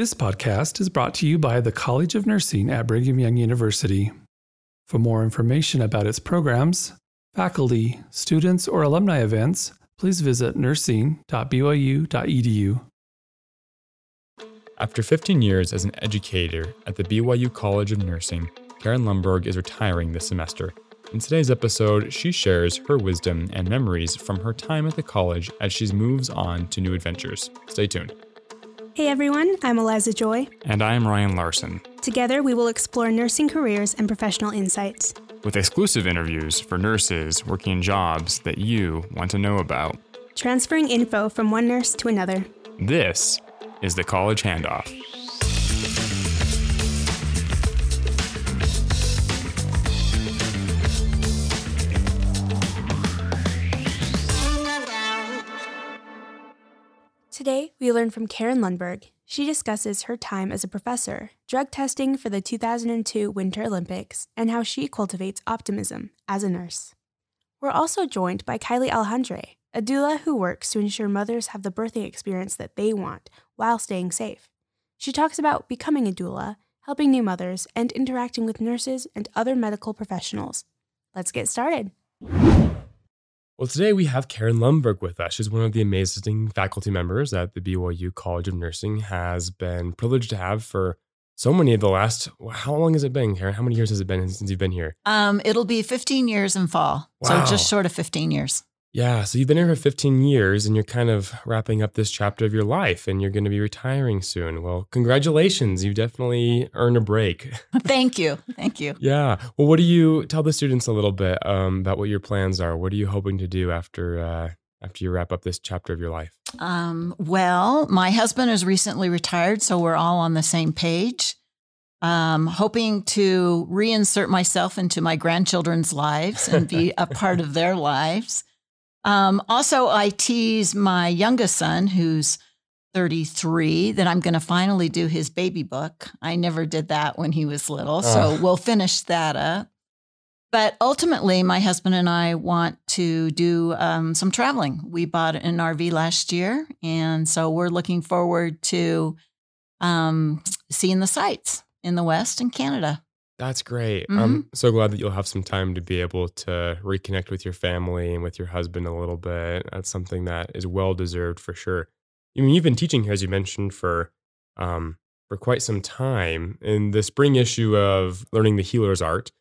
This podcast is brought to you by the College of Nursing at Brigham Young University. For more information about its programs, faculty, students, or alumni events, please visit nursing.byu.edu. After 15 years as an educator at the BYU College of Nursing, Karen Lundberg is retiring this semester. In today's episode, she shares her wisdom and memories from her time at the college as she moves on to new adventures. Stay tuned. Hey everyone, I'm Eliza Joy. And I am Ryan Larson. Together, we will explore nursing careers and professional insights. With exclusive interviews for nurses working in jobs that you want to know about. Transferring info from one nurse to another. This is the College Handoff. Today, we learn from Karen Lundberg. She discusses her time as a professor, drug testing for the 2002 Winter Olympics, and how she cultivates optimism as a nurse. We're also joined by Kylee Alejandre, a doula who works to ensure mothers have the birthing experience that they want while staying safe. She talks about becoming a doula, helping new mothers, and interacting with nurses and other medical professionals. Let's get started. Well, today we have Karen Lundberg with us. She's one of the amazing faculty members that the BYU College of Nursing has been privileged to have for so many of the last. How long has it been, Karen? How many years has it been since you've been here? Um, it'll be 15 years in fall, Wow. so just short of 15 years. Yeah, so you've been here for 15 years and you're kind of wrapping up this chapter of your life and you're going to be retiring soon. Well, congratulations. You definitely earned a break. Thank you, thank you. yeah. Well, what do you tell the students a little bit um, about what your plans are? What are you hoping to do after uh, after you wrap up this chapter of your life? Um, well, my husband is recently retired, so we're all on the same page. Um, hoping to reinsert myself into my grandchildren's lives and be a part of their lives. Um, also, I tease my youngest son, who's 33, that I'm going to finally do his baby book. I never did that when he was little, so Ugh. we'll finish that up. But ultimately, my husband and I want to do um, some traveling. We bought an RV last year, and so we're looking forward to um, seeing the sights in the West and Canada. That's great. Mhm. I'm so glad that you'll have some time to be able to reconnect with your family and with your husband a little bit. That's something that is well deserved for sure. I mean, you've been teaching here, as you mentioned, for um, for quite some time. In the spring issue of Learning the Healer's Art,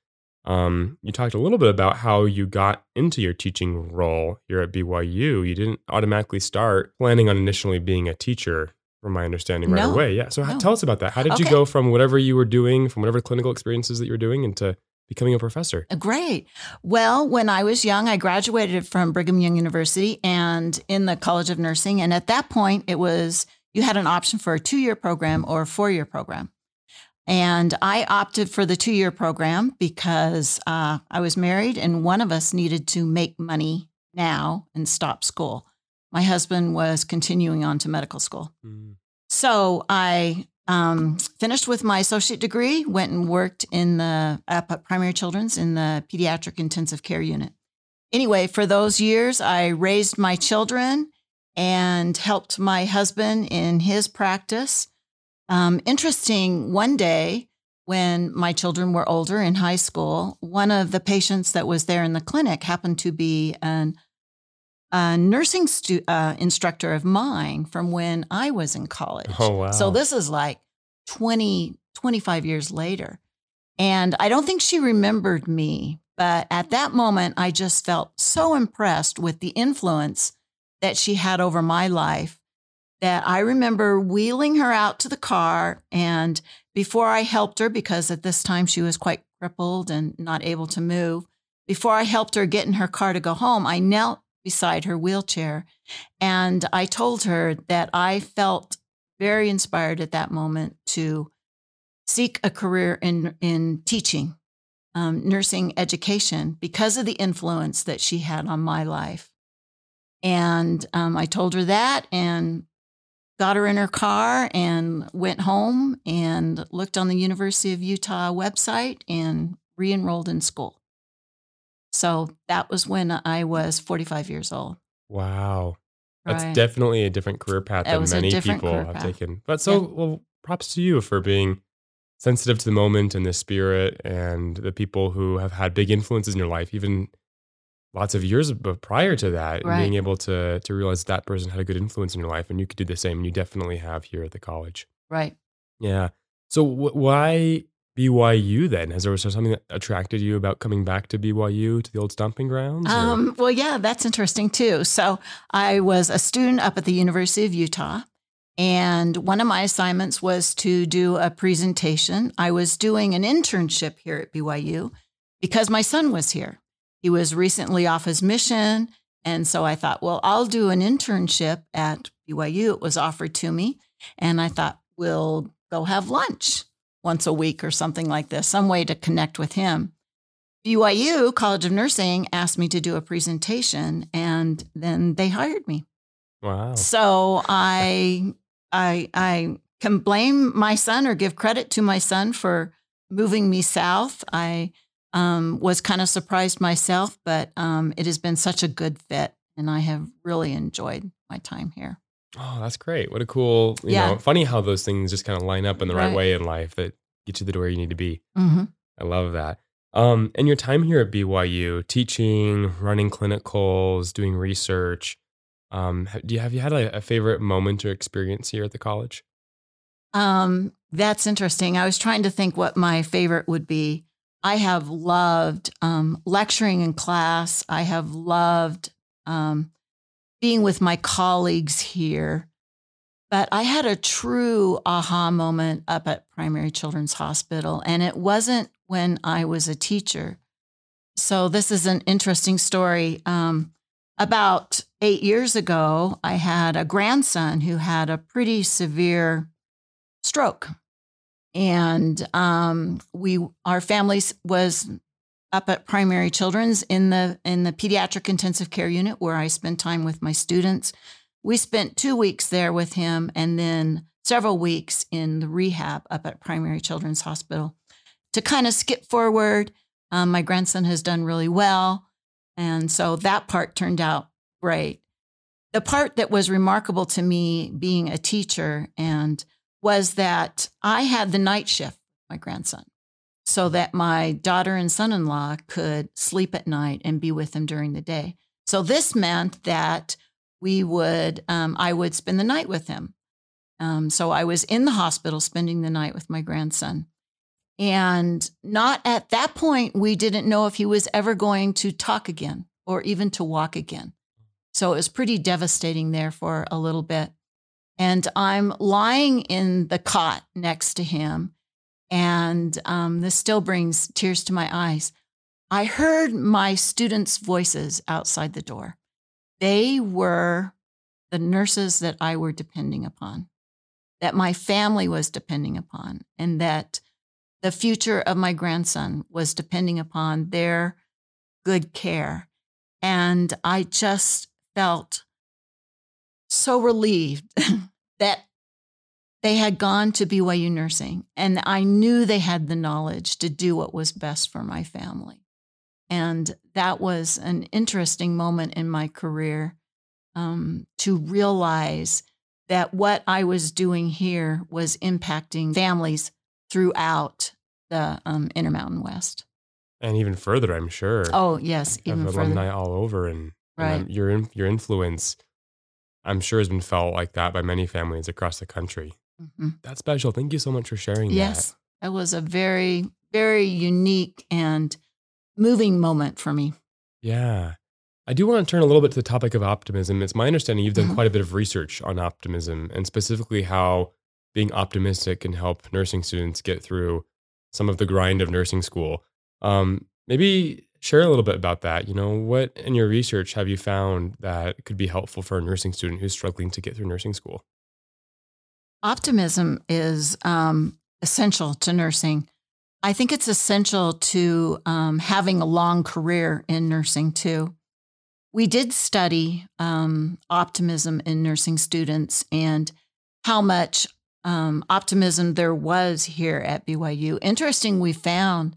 um, you talked a little bit about how you got into your teaching role here at BYU. You didn't automatically start planning on initially being a teacher, from my understanding, right No. away. Yeah. So, No. tell us about that. How did you go from whatever you were doing, from whatever clinical experiences that you were doing, into becoming a professor? Uh, Great. Well, when I was young, I graduated from Brigham Young University and in the College of Nursing. And at that point, it was you had an option for a two year program or a four year program. And I opted for the two year program because uh, I was married and one of us needed to make money now and stop school. My husband was continuing on to medical school. So I um, finished with my associate degree, went and worked in the at primary children's in the pediatric intensive care unit. Anyway, for those years, I raised my children and helped my husband in his practice. Um, interesting, one day when my children were older in high school, one of the patients that was there in the clinic happened to be an a nursing stu- uh, instructor of mine from when I was in college. Oh, wow. So this is like 20, 25 years later. And I don't think she remembered me, but at that moment, I just felt so impressed with the influence that she had over my life that I remember wheeling her out to the car. And before I helped her, because at this time she was quite crippled and not able to move, before I helped her get in her car to go home, I knelt beside her wheelchair and I told her that I felt very inspired at that moment to seek a career in, in teaching, um, nursing education, because of the influence that she had on my life. And um, I told her that and got her in her car and went home and looked on the University of Utah website and re enrolled in school. So that was when I was 45 years old. Wow. That's Right. definitely a different career path That than many people have path. taken. But so, Yeah. well, props to you for being sensitive to the moment and the spirit and the people who have had big influences in your life, even lots of years prior to that, Right. and being able to to realize that person had a good influence in your life, and you could do the same. And you definitely have here at the college. Right. Yeah. So wh- why BYU then? Has there was there something that attracted you about coming back to BYU to the old stomping grounds? Um, well, yeah, that's interesting too. So I was a student up at the University of Utah, and one of my assignments was to do a presentation. I was doing an internship here at BYU because my son was here. He was recently off his mission. And so I thought, well, I'll do an internship at BYU. It was offered to me. And I thought, we'll go have lunch once a week or something like this, some way to connect with him. BYU College of Nursing asked me to do a presentation and then they hired me. wow. So I I I can blame my son or give credit to my son for moving me south. I um, was kind of surprised myself, but um, it has been such a good fit, and I have really enjoyed my time here. Oh, that's great. What a cool, you Yeah. know, funny how those things just kind of line up in the right, Right. way in life that get you to where you need to be. hmm I love that. Um, and your time here at BYU, teaching, running clinicals, doing research. Um, do you have you had a, a favorite moment or experience here at the college? Um, that's interesting. I was trying to think what my favorite would be. I have loved um, lecturing in class. I have loved um, being with my colleagues here. But I had a true aha moment up at Primary Children's Hospital, and it wasn't when I was a teacher. So, this is an interesting story. Um, about eight years ago, I had a grandson who had a pretty severe stroke. And um, we, our family was up at Primary Children's in the in the pediatric intensive care unit where I spend time with my students. We spent two weeks there with him, and then several weeks in the rehab up at Primary Children's Hospital. To kind of skip forward, um, my grandson has done really well, and so that part turned out great. The part that was remarkable to me being a teacher and was that I had the night shift my grandson so that my daughter and son in law could sleep at night and be with him during the day. So this meant that we would, um, I would spend the night with him. Um, so I was in the hospital spending the night with my grandson. And not at that point, we didn't know if he was ever going to talk again or even to walk again. So it was pretty devastating there for a little bit. And I'm lying in the cot next to him. And um, this still brings tears to my eyes. I heard my students' voices outside the door. They were the nurses that I were depending upon, that my family was depending upon, and that the future of my grandson was depending upon their good care. And I just felt so relieved that they had gone to BYU nursing and I knew they had the knowledge to do what was best for my family. And that was an interesting moment in my career um, to realize that what I was doing here was impacting families throughout the um, Intermountain West. And even further, I'm sure. Oh, yes, even further. alumni all over, and, and your your influence, I'm sure, has been felt like that by many families across the country. Mhm. That's special. Thank you so much for sharing Yes, that was a very, very unique and moving moment for me. Yeah. I do want to turn a little bit to the topic of optimism. It's my understanding you've done Mhm. quite a bit of research on optimism and specifically how being optimistic can help nursing students get through some of the grind of nursing school. Um, maybe share a little bit about that. You know, what in your research have you found that could be helpful for a nursing student who's struggling to get through nursing school? Optimism is um, essential to nursing. I think it's essential to um, having a long career in nursing too. We did study um, optimism in nursing students and how much um, optimism there was here at BYU. Interesting, we found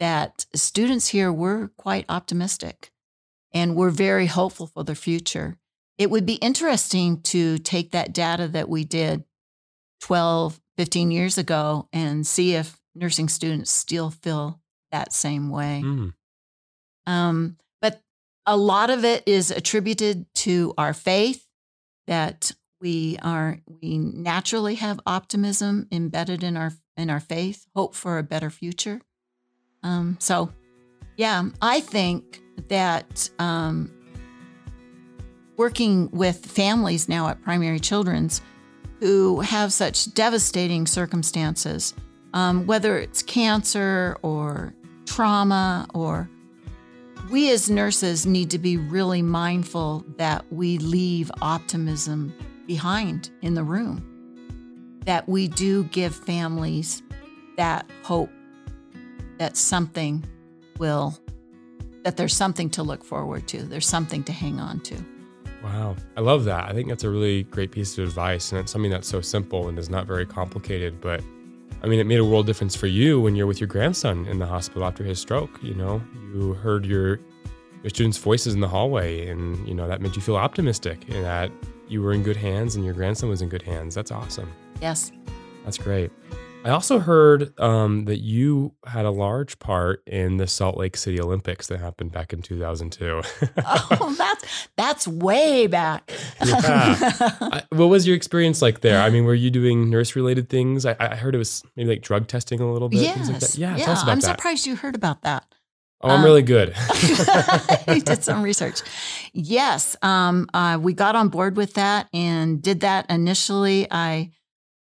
that students here were quite optimistic and were very hopeful for the future. It would be interesting to take that data that we did 12, 15 years ago and see if nursing students still feel that same way. Mm. Um, but a lot of it is attributed to our faith that we are we naturally have optimism embedded in our in our faith, hope for a better future. Um, so, yeah, I think that um, working with families now at Primary Children's who have such devastating circumstances, um, whether it's cancer or trauma or we as nurses need to be really mindful that we leave optimism behind in the room, that we do give families that hope that something will, that there's something to look forward to, there's something to hang on to. Wow. I love that. I think that's a really great piece of advice. And it's something that's so simple and is not very complicated. But I mean, it made a world difference for you when you're with your grandson in the hospital after his stroke. You know, you heard your, your students' voices in the hallway, and, you know, that made you feel optimistic and that you were in good hands and your grandson was in good hands. That's awesome. Yes. That's great. I also heard um, that you had a large part in the Salt Lake City Olympics that happened back in 2002. oh, that's that's way back. yeah. I, what was your experience like there? I mean, were you doing nurse-related things? I, I heard it was maybe like drug testing a little bit. like yes. that. Yeah, yeah. tell us about I'm that. surprised you heard about that. Oh, I'm um, really good. you did some research. Yes, um, uh, we got on board with that and did that initially. I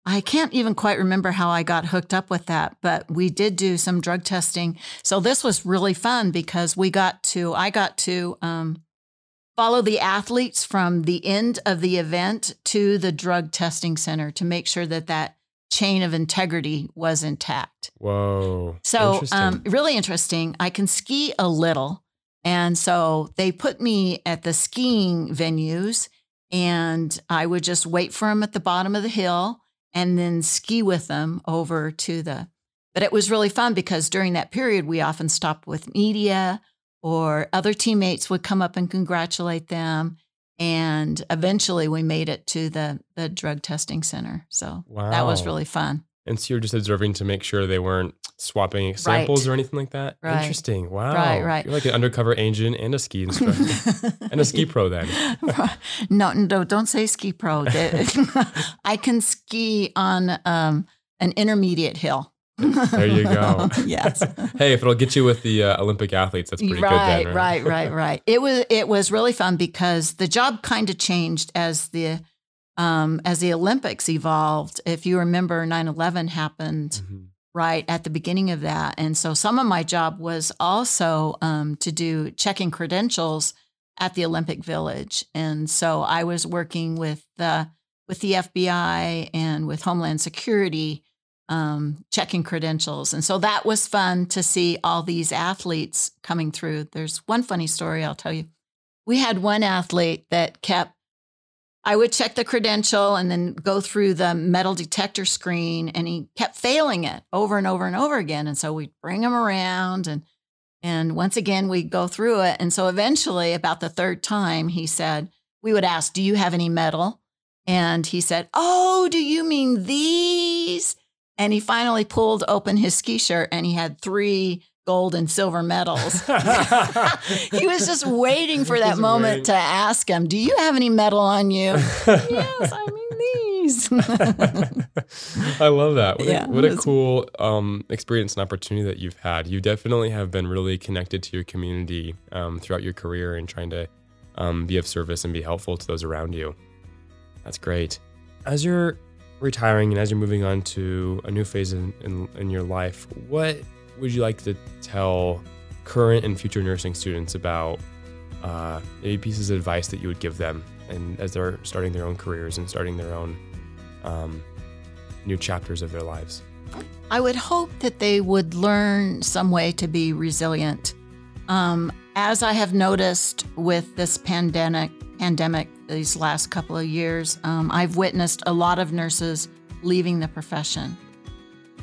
I can't even quite remember how I got hooked up with that, but we did do some drug testing. So this was really fun because we got to I got to um, follow the athletes from the end of the event to the drug testing center to make sure that that chain of integrity was intact. Whoa. So, Interesting. um, really interesting. I can ski a little. And so they put me at the skiing venues, and I would just wait for them at the bottom of the hill and then ski with them over to the. But it was really fun because during that period, we often stopped with media or other teammates would come up and congratulate them. And eventually we made it to the, the drug testing center. So that was really fun. And so you're just observing to make sure they weren't swapping samples or anything like that? Right. Interesting. Wow. Right, right. You're like an undercover agent and a ski instructor and a ski pro then. no, no, don't say ski pro. I can ski on um, an intermediate hill. There you go. yes. Hey, if it'll get you with the uh, Olympic athletes, that's pretty right, good then, right, right, right, right. It was it was really fun because the job kind of changed as the um, as the Olympics evolved. If you remember, 9-11 happened Mhm. right at the beginning of that. And so some of my job was also um, to do checking credentials at the Olympic Village. And so I was working with the with the FBI and with Homeland Security um, checking credentials. And so that was fun to see all these athletes coming through. There's one funny story I'll tell you. We had one athlete that kept I would check the credential and then go through the metal detector screen, and he kept failing it over and over and over again. And so we'd bring him around, and and once again we'd go through it. And so eventually, about the third time, he said, we would ask, "Do you have any metal?" And he said, "Oh, do you mean these?" And he finally pulled open his ski shirt, and he had three gold and silver medals. he was just waiting for that moment waiting. to ask him, "Do you have any metal on you?" yes, I mean these. I love that. What Yeah, a, what a cool um, experience and opportunity that you've had. You definitely have been really connected to your community um, throughout your career and trying to um, be of service and be helpful to those around you. That's great. As you're retiring and as you're moving on to a new phase in, in, in your life, what would you like to tell current and future nursing students about uh, maybe pieces of advice that you would give them and as they're starting their own careers and starting their own um, new chapters of their lives. I would hope that they would learn some way to be resilient. Um, as I have noticed with this pandemic, pandemic these last couple of years, um, I've witnessed a lot of nurses leaving the profession,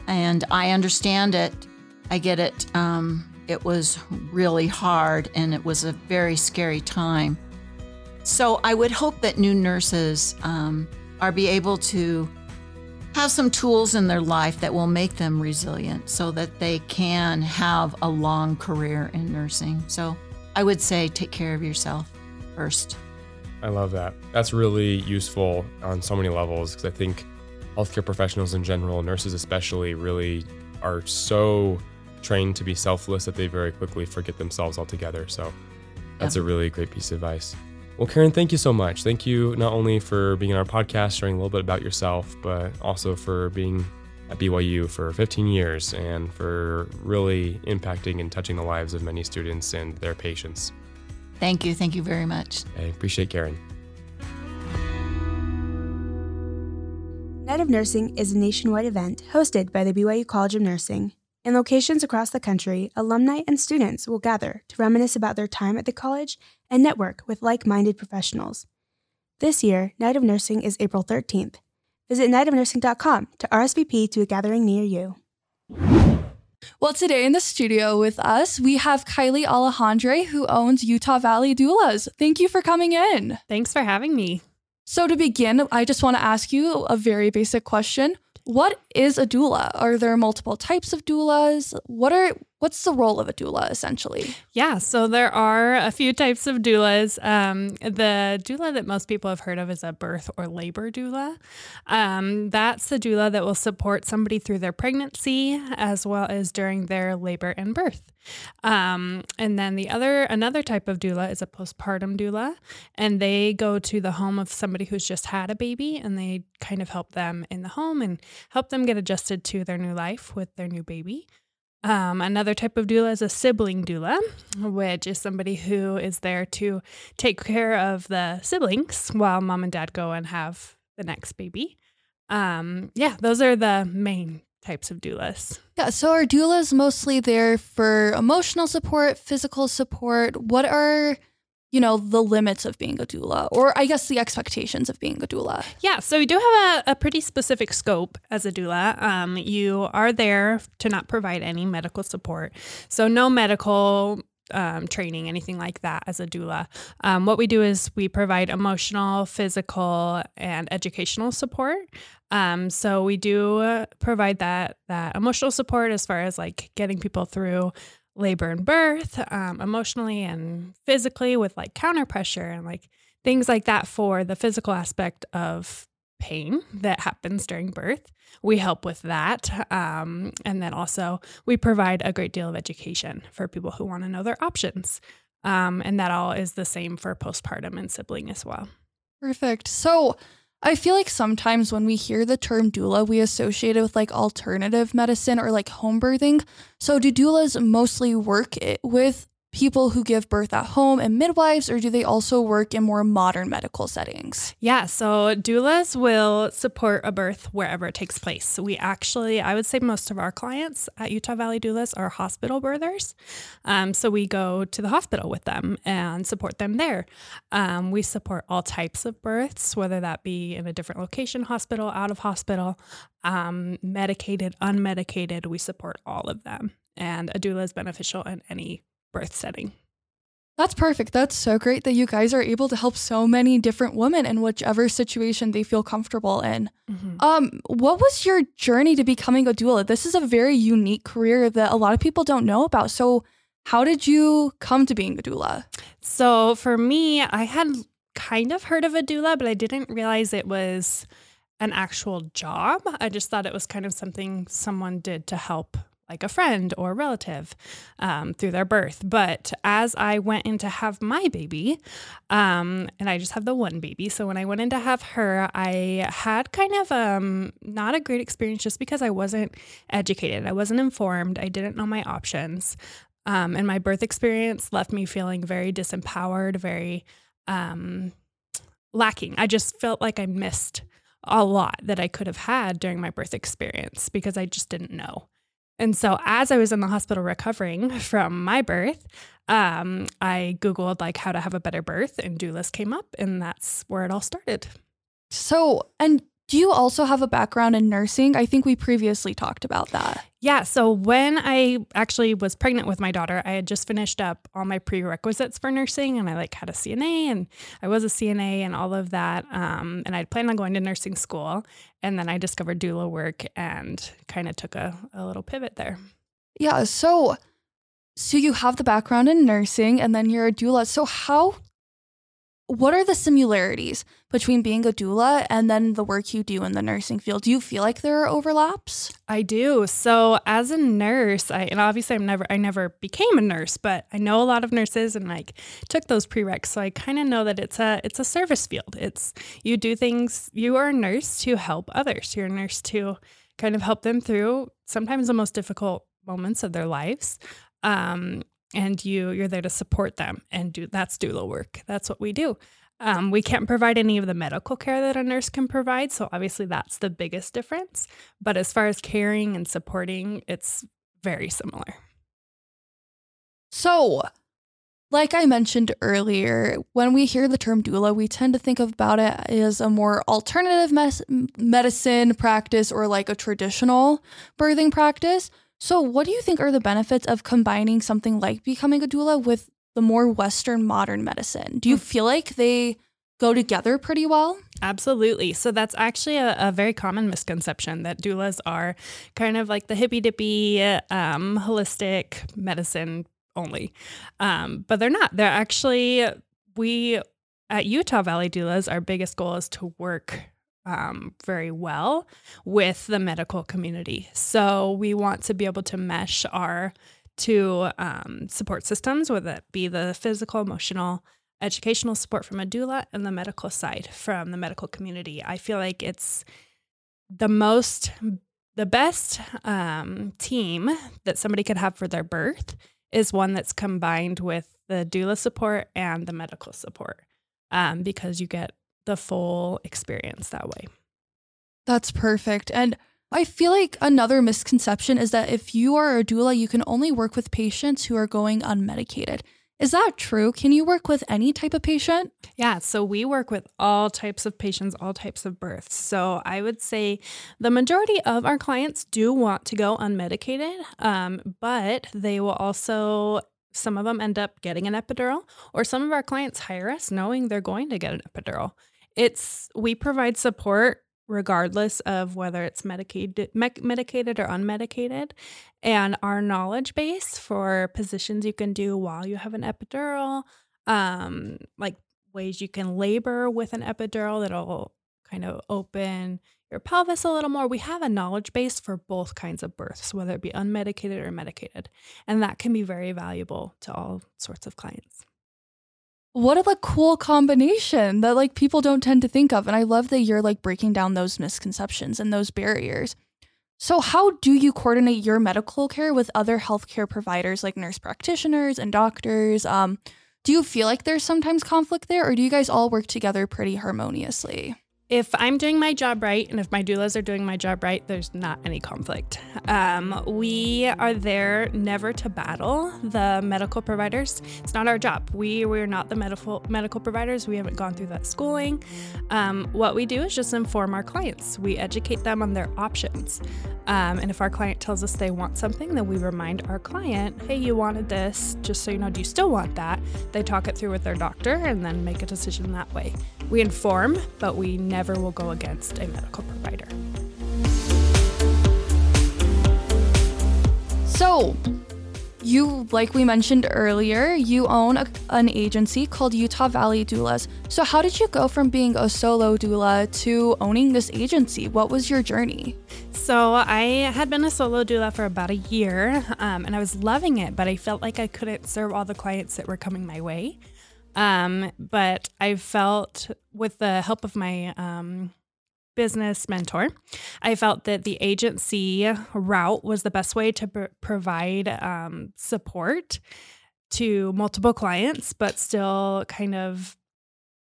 and I understand it. I get it. Um, it was really hard, and it was a very scary time. So I would hope that new nurses um, are be able to have some tools in their life that will make them resilient so that they can have a long career in nursing. So I would say take care of yourself first. I love that. That's really useful on so many levels because I think healthcare professionals in general, nurses especially, really are so trained to be selfless that they very quickly forget themselves altogether. So that's a really great piece of advice. Well, Karen, thank you so much. Thank you not only for being on our podcast, sharing a little bit about yourself, but also for being at BYU for 15 years and for really impacting and touching the lives of many students and their patients. Thank you. Thank you very much. I appreciate Karen. Night of Nursing is a nationwide event hosted by the BYU College of Nursing. In locations across the country, alumni and students will gather to reminisce about their time at the college and network with like minded professionals. This year, Night of Nursing is April 13th. Visit nightofnursing.com to RSVP to a gathering near you. Well, today in the studio with us, we have Kylee Alejandre, who owns Utah Valley Doulas. Thank you for coming in. Thanks for having me. So, to begin, I just want to ask you a very basic question. What is a doula? Are there multiple types of doulas? What are what's the role of a doula essentially? Yeah, so there are a few types of doulas. Um, the doula that most people have heard of is a birth or labor doula. Um, that's the doula that will support somebody through their pregnancy as well as during their labor and birth. Um, and then the other another type of doula is a postpartum doula, and they go to the home of somebody who's just had a baby, and they kind of help them in the home and help them get adjusted to their new life with their new baby. Um, another type of doula is a sibling doula, which is somebody who is there to take care of the siblings while mom and dad go and have the next baby. Um, yeah, those are the main types of doulas. Yeah, so are doulas mostly there for emotional support, physical support? What are you know, the limits of being a doula, or I guess the expectations of being a doula. Yeah, so we do have a, a pretty specific scope as a doula. Um, you are there to not provide any medical support. So, no medical um, training, anything like that as a doula. Um, what we do is we provide emotional, physical, and educational support. Um, so we do provide that that emotional support as far as like getting people through labor and birth, um, emotionally and physically, with like counter pressure and like things like that for the physical aspect of pain that happens during birth. We help with that. Um, and then also, we provide a great deal of education for people who want to know their options. Um, and that all is the same for postpartum and sibling as well. Perfect. So, I feel like sometimes when we hear the term doula, we associate it with like alternative medicine or like home birthing. So, do doulas mostly work with people who give birth at home and midwives, or do they also work in more modern medical settings? Yeah, so doulas will support a birth wherever it takes place. We actually, I would say most of our clients at Utah Valley Doulas are hospital birthers. Um, so we go to the hospital with them and support them there. Um, we support all types of births, whether that be in a different location, hospital, out of hospital, um, medicated, unmedicated, we support all of them. And a doula is beneficial in any birth setting. That's perfect. That's so great that you guys are able to help so many different women in whichever situation they feel comfortable in. Mm-hmm. Um, what was your journey to becoming a doula? This is a very unique career that a lot of people don't know about. So, how did you come to being a doula? So, for me, I had kind of heard of a doula, but I didn't realize it was an actual job. I just thought it was kind of something someone did to help like a friend or a relative um, through their birth. But as I went in to have my baby, um, and I just have the one baby, so when I went in to have her, I had kind of um, not a great experience just because I wasn't educated, I wasn't informed, I didn't know my options. Um, and my birth experience left me feeling very disempowered, very um, lacking. I just felt like I missed a lot that I could have had during my birth experience because I just didn't know. And so as I was in the hospital recovering from my birth, um, I Googled like how to have a better birth and doulas came up and that's where it all started. So, and Do you also have a background in nursing? I think we previously talked about that. Yeah. So when I actually was pregnant with my daughter, I had just finished up all my prerequisites for nursing, and I like had a CNA, and I was a CNA, and all of that. Um, and I'd planned on going to nursing school, and then I discovered doula work, and kind of took a, a little pivot there. Yeah. So, so you have the background in nursing, and then you're a doula. So how what are the similarities between being a doula and then the work you do in the nursing field? Do you feel like there are overlaps? I do. So as a nurse, I and obviously I'm never I never became a nurse, but I know a lot of nurses and like took those prereqs. So I kind of know that it's a it's a service field. It's you do things you are a nurse to help others. You're a nurse to kind of help them through sometimes the most difficult moments of their lives. Um, and you you're there to support them and do that's doula work. That's what we do. Um, we can't provide any of the medical care that a nurse can provide, so obviously that's the biggest difference. But as far as caring and supporting, it's very similar. So, like I mentioned earlier, when we hear the term doula, we tend to think about it as a more alternative mes- medicine practice or like a traditional birthing practice. So, what do you think are the benefits of combining something like becoming a doula with the more Western modern medicine? Do you hmm. feel like they go together pretty well? Absolutely. So that's actually a, a, very common misconception that doulas are kind of like the hippy dippy, um, holistic medicine only. Um, but they're not. They're actually, we at Utah Valley Doulas, our biggest goal is to work um, very well with the medical community. So we want to be able to mesh our two um, support systems, whether it be the physical, emotional, educational support from a doula and the medical side from the medical community. I feel like it's the most, the best um, team that somebody could have for their birth is one that's combined with the doula support and the medical support um, because you get the full experience that way. That's perfect. And I feel like another misconception is that if you are a doula, you can only work with patients who are going unmedicated. Is that true? Can you work with any type of patient? Yeah, so we work with all types of patients, all types of births. So I would say the majority of our clients do want to go unmedicated, um, but they will also some of them end up getting an epidural, or some of our clients hire us knowing they're going to get an epidural it's we provide support regardless of whether it's medicated me- medicated or unmedicated. And our knowledge base for positions you can do while you have an epidural um like ways you can labor with an epidural that'll kind of open your pelvis a little more. We have a knowledge base for both kinds of births whether it be unmedicated or medicated and that can be very valuable to all sorts of clients what a like cool combination that like people don't tend to think of. And i love that you're like breaking down those misconceptions and those barriers. So how do you coordinate your medical care with other healthcare providers like nurse practitioners and doctors? Um, do you feel like there's sometimes conflict there or do you guys all work together pretty harmoniously if I'm doing my job right and if my doulas are doing my job right, there's not any conflict. Um, we are there never to battle the medical providers. It's not our job. We we're not the medical medical providers. We haven't gone through that schooling. Um, what we do is just inform our clients. We educate them on their options. Um, and if our client tells us they want something, then we remind our client, "Hey, you wanted this. Just so you know, do you still want that?" They talk it through with their doctor and then make a decision that way. We inform, but we never will go against a medical provider. So, you, like we mentioned earlier, you own a, an agency called Utah Valley Doulas. So, how did you go from being a solo doula to owning this agency? What was your journey? So, I had been a solo doula for about a year um, and I was loving it, but I felt like I couldn't serve all the clients that were coming my way. Um, but I felt with the help of my um, business mentor, I felt that the agency route was the best way to pr- provide um, support to multiple clients, but still kind of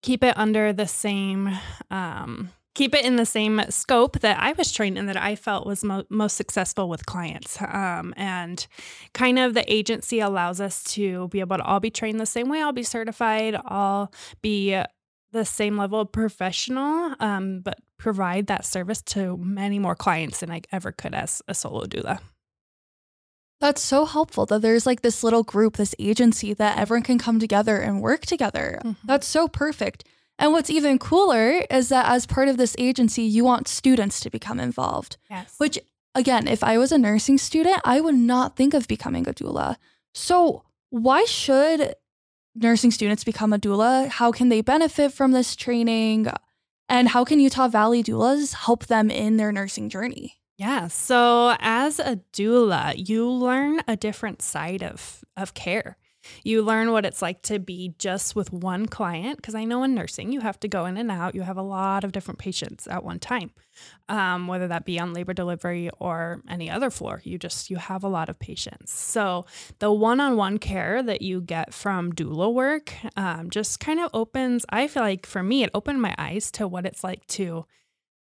keep it under the same um, keep it in the same scope that I was trained in that I felt was mo- most successful with clients. Um, and kind of the agency allows us to be able to all be trained the same way, I'll be certified, I'll be the same level of professional, um, but provide that service to many more clients than I ever could as a solo doula. That's so helpful that there's like this little group, this agency that everyone can come together and work together. Mm-hmm. That's so perfect. And what's even cooler is that as part of this agency, you want students to become involved. Yes. Which, again, if I was a nursing student, I would not think of becoming a doula. So, why should nursing students become a doula? How can they benefit from this training? And how can Utah Valley doulas help them in their nursing journey? Yeah. So as a doula, you learn a different side of, of care. You learn what it's like to be just with one client. Because I know in nursing, you have to go in and out. You have a lot of different patients at one time, um, whether that be on labor delivery or any other floor. You just, you have a lot of patients. So the one on one care that you get from doula work um, just kind of opens, I feel like for me, it opened my eyes to what it's like to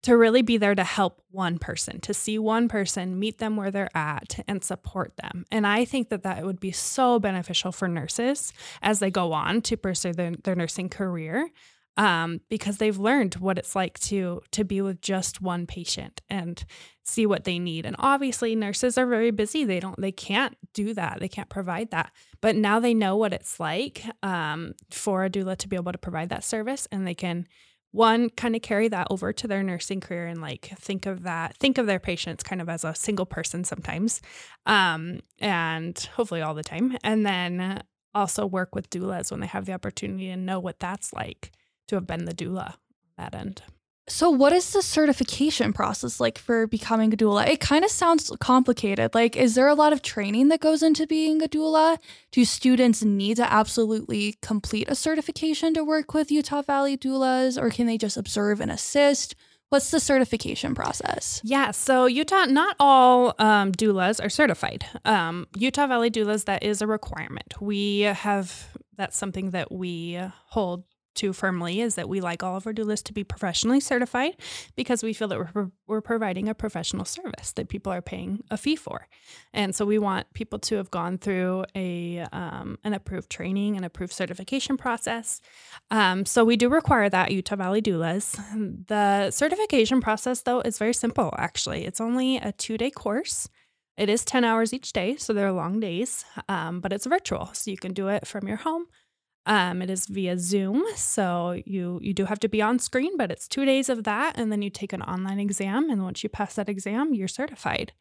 to really be there to help one person, to see one person, meet them where they're at, and support them. And I think that that would be so beneficial for nurses as they go on to pursue their, their nursing career. Um, because they've learned what it's like to to be with just one patient and see what they need. And obviously, nurses are very busy; they don't, they can't do that, they can't provide that. But now they know what it's like um, for a doula to be able to provide that service, and they can one kind of carry that over to their nursing career and like think of that think of their patients kind of as a single person sometimes um, and hopefully all the time and then also work with doulas when they have the opportunity and know what that's like to have been the doula at that end so, what is the certification process like for becoming a doula? It kind of sounds complicated. Like, is there a lot of training that goes into being a doula? Do students need to absolutely complete a certification to work with Utah Valley doulas, or can they just observe and assist? What's the certification process? Yeah, so Utah, not all um, doulas are certified. Um, Utah Valley doulas, that is a requirement. We have, that's something that we hold to firmly is that we like all of our doulas to be professionally certified because we feel that we're, we're providing a professional service that people are paying a fee for. And so we want people to have gone through a um, an approved training and approved certification process. Um, so we do require that Utah Valley doulas. The certification process, though, is very simple, actually. It's only a two day course. It is 10 hours each day, so they're long days, um, but it's virtual. So you can do it from your home um, it is via Zoom, so you you do have to be on screen, but it's two days of that, and then you take an online exam, and once you pass that exam, you're certified.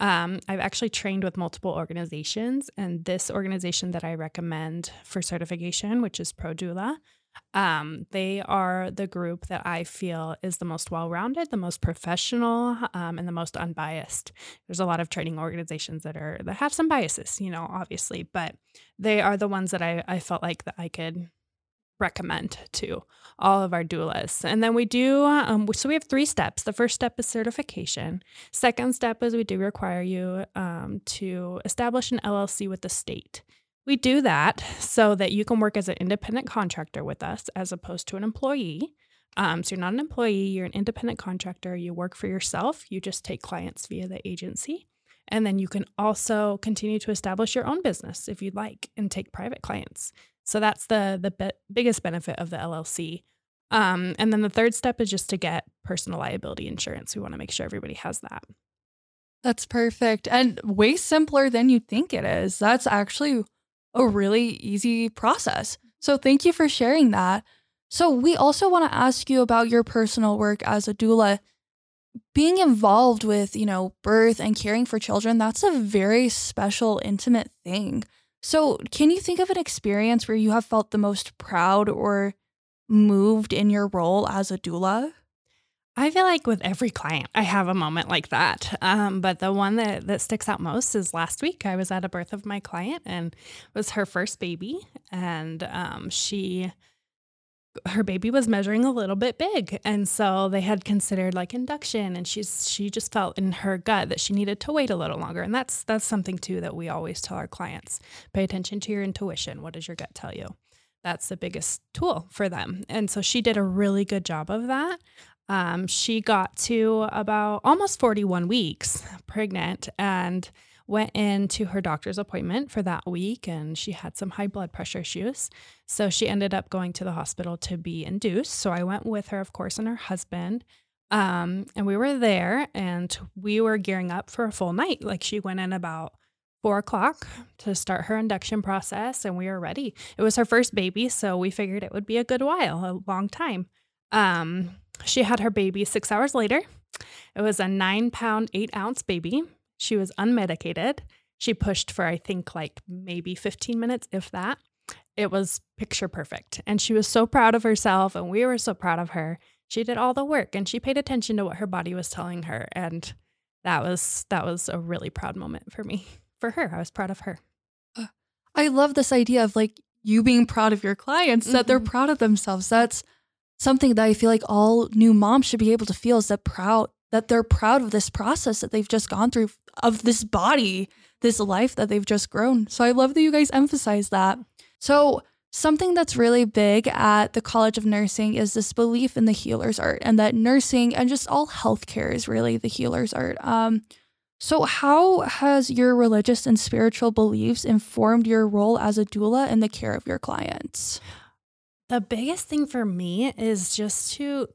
Um, I've actually trained with multiple organizations, and this organization that I recommend for certification, which is ProDoula, um, they are the group that I feel is the most well rounded, the most professional, um, and the most unbiased. There's a lot of training organizations that are that have some biases, you know, obviously, but they are the ones that I, I felt like that I could recommend to all of our doulas. And then we do, um, so we have three steps. The first step is certification. Second step is we do require you um, to establish an LLC with the state. We do that so that you can work as an independent contractor with us as opposed to an employee. Um, so you're not an employee, you're an independent contractor. You work for yourself, you just take clients via the agency. And then you can also continue to establish your own business if you'd like and take private clients. So that's the the be- biggest benefit of the LLC. Um, and then the third step is just to get personal liability insurance. We want to make sure everybody has that. That's perfect and way simpler than you think it is. That's actually a really easy process. So thank you for sharing that. So we also want to ask you about your personal work as a doula. Being involved with, you know, birth and caring for children, that's a very special, intimate thing. So, can you think of an experience where you have felt the most proud or moved in your role as a doula? I feel like with every client, I have a moment like that. Um, but the one that, that sticks out most is last week. I was at a birth of my client and was her first baby. And um, she, her baby was measuring a little bit big. And so they had considered like induction. And she's, she just felt in her gut that she needed to wait a little longer. And that's, that's something too that we always tell our clients pay attention to your intuition. What does your gut tell you? That's the biggest tool for them. And so she did a really good job of that. Um, she got to about almost 41 weeks pregnant and went into her doctor's appointment for that week and she had some high blood pressure issues. So she ended up going to the hospital to be induced. So I went with her, of course, and her husband. Um, and we were there and we were gearing up for a full night. Like she went in about four o'clock to start her induction process and we were ready. It was her first baby, so we figured it would be a good while, a long time. Um, she had her baby six hours later. It was a nine pound, eight ounce baby. She was unmedicated. She pushed for, I think, like maybe 15 minutes, if that. It was picture perfect. And she was so proud of herself, and we were so proud of her. She did all the work and she paid attention to what her body was telling her. And that was that was a really proud moment for me. For her. I was proud of her. Uh, I love this idea of like you being proud of your clients, mm-hmm. that they're mm-hmm. proud of themselves. That's something that I feel like all new moms should be able to feel is that proud that they're proud of this process that they've just gone through of this body, this life that they've just grown. So I love that you guys emphasize that. So something that's really big at the College of Nursing is this belief in the healer's art and that nursing and just all healthcare is really the healer's art. Um, so, how has your religious and spiritual beliefs informed your role as a doula in the care of your clients? The biggest thing for me is just to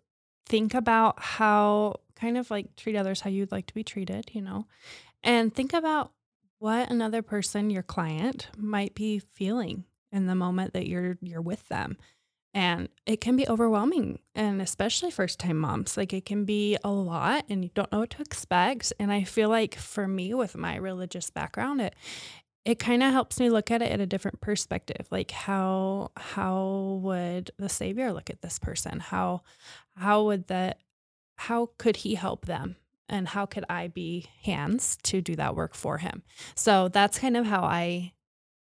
think about how kind of like treat others how you'd like to be treated, you know, and think about what another person, your client, might be feeling in the moment that you're you're with them. And it can be overwhelming and especially first time moms. Like it can be a lot and you don't know what to expect. And I feel like for me with my religious background, it it kind of helps me look at it at a different perspective like how how would the savior look at this person how how would that how could he help them? And how could I be hands to do that work for him? So that's kind of how I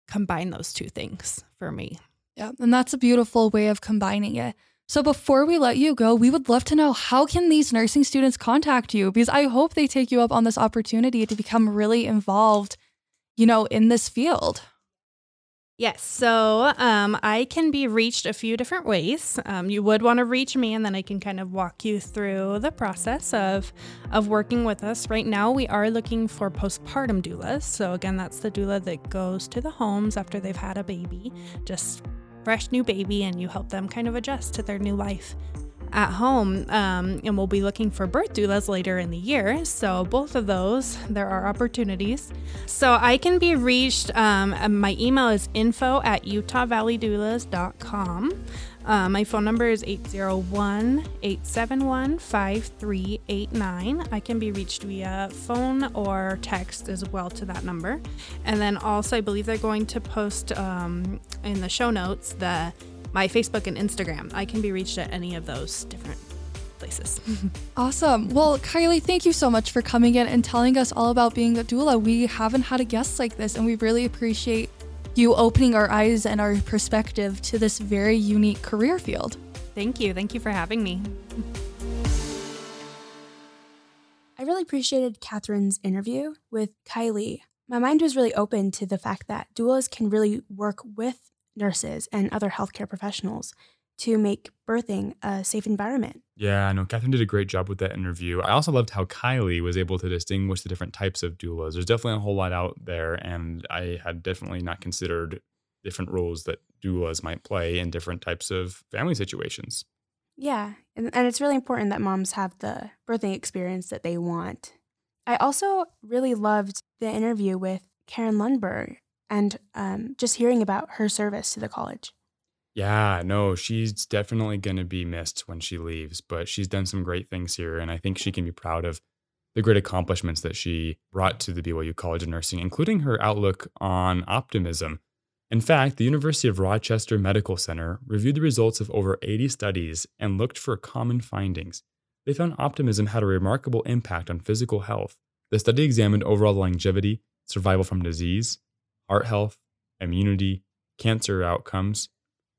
combine those two things for me. Yeah, and that's a beautiful way of combining it. So before we let you go, we would love to know how can these nursing students contact you because I hope they take you up on this opportunity to become really involved, you know, in this field. Yes. So um, I can be reached a few different ways. Um, you would want to reach me, and then I can kind of walk you through the process of of working with us. Right now, we are looking for postpartum doulas. So again, that's the doula that goes to the homes after they've had a baby, just fresh new baby, and you help them kind of adjust to their new life at home, um, and we'll be looking for birth doulas later in the year. So, both of those, there are opportunities. So, I can be reached. Um, my email is info at utahvalleydoulas.com. Uh, my phone number is 801 871 5389. I can be reached via phone or text as well to that number. And then also, I believe they're going to post um, in the show notes the my Facebook and Instagram. I can be reached at any of those different places. awesome. Well, Kylee, thank you so much for coming in and telling us all about being a doula. We haven't had a guest like this, and we really appreciate you opening our eyes and our perspective to this very unique career field. Thank you. Thank you for having me. I really appreciated Catherine's interview with Kylee. My mind was really open to the fact that doulas can really work with nurses and other healthcare professionals to make birthing a safe environment. Yeah, I know. Catherine did a great job with that interview. I also loved how Kylee was able to distinguish the different types of doulas. There's definitely a whole lot out there, and I had definitely not considered different roles that doulas might play in different types of family situations. Yeah, and, and it's really important that moms have the birthing experience that they want. I also really loved the interview with Karen Lundberg and um, just hearing about her service to the college. Yeah, no, she's definitely going to be missed when she leaves, but she's done some great things here. And I think she can be proud of the great accomplishments that she brought to the BYU College of Nursing, including her outlook on optimism. In fact, the University of Rochester Medical Center reviewed the results of over 80 studies and looked for common findings. They found optimism had a remarkable impact on physical health. The study examined overall longevity, survival from disease, heart health, immunity, cancer outcomes,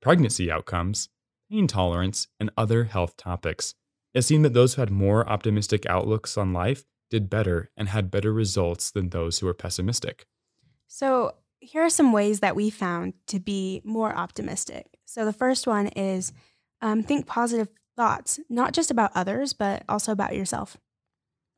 pregnancy outcomes, pain tolerance, and other health topics. It seemed that those who had more optimistic outlooks on life did better and had better results than those who were pessimistic. So, here are some ways that we found to be more optimistic. So, the first one is um, think positive thoughts, not just about others, but also about yourself.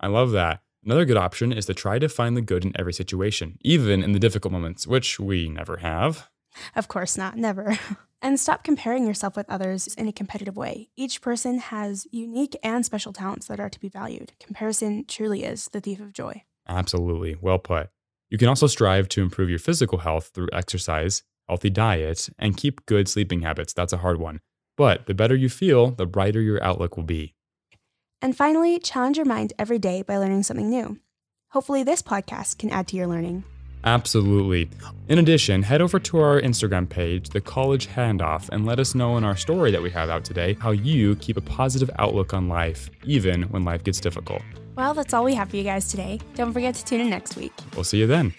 I love that. Another good option is to try to find the good in every situation, even in the difficult moments, which we never have. Of course not, never. and stop comparing yourself with others in a competitive way. Each person has unique and special talents that are to be valued. Comparison truly is the thief of joy. Absolutely. Well put. You can also strive to improve your physical health through exercise, healthy diet, and keep good sleeping habits. That's a hard one. But the better you feel, the brighter your outlook will be. And finally, challenge your mind every day by learning something new. Hopefully, this podcast can add to your learning. Absolutely. In addition, head over to our Instagram page, The College Handoff, and let us know in our story that we have out today how you keep a positive outlook on life, even when life gets difficult. Well, that's all we have for you guys today. Don't forget to tune in next week. We'll see you then.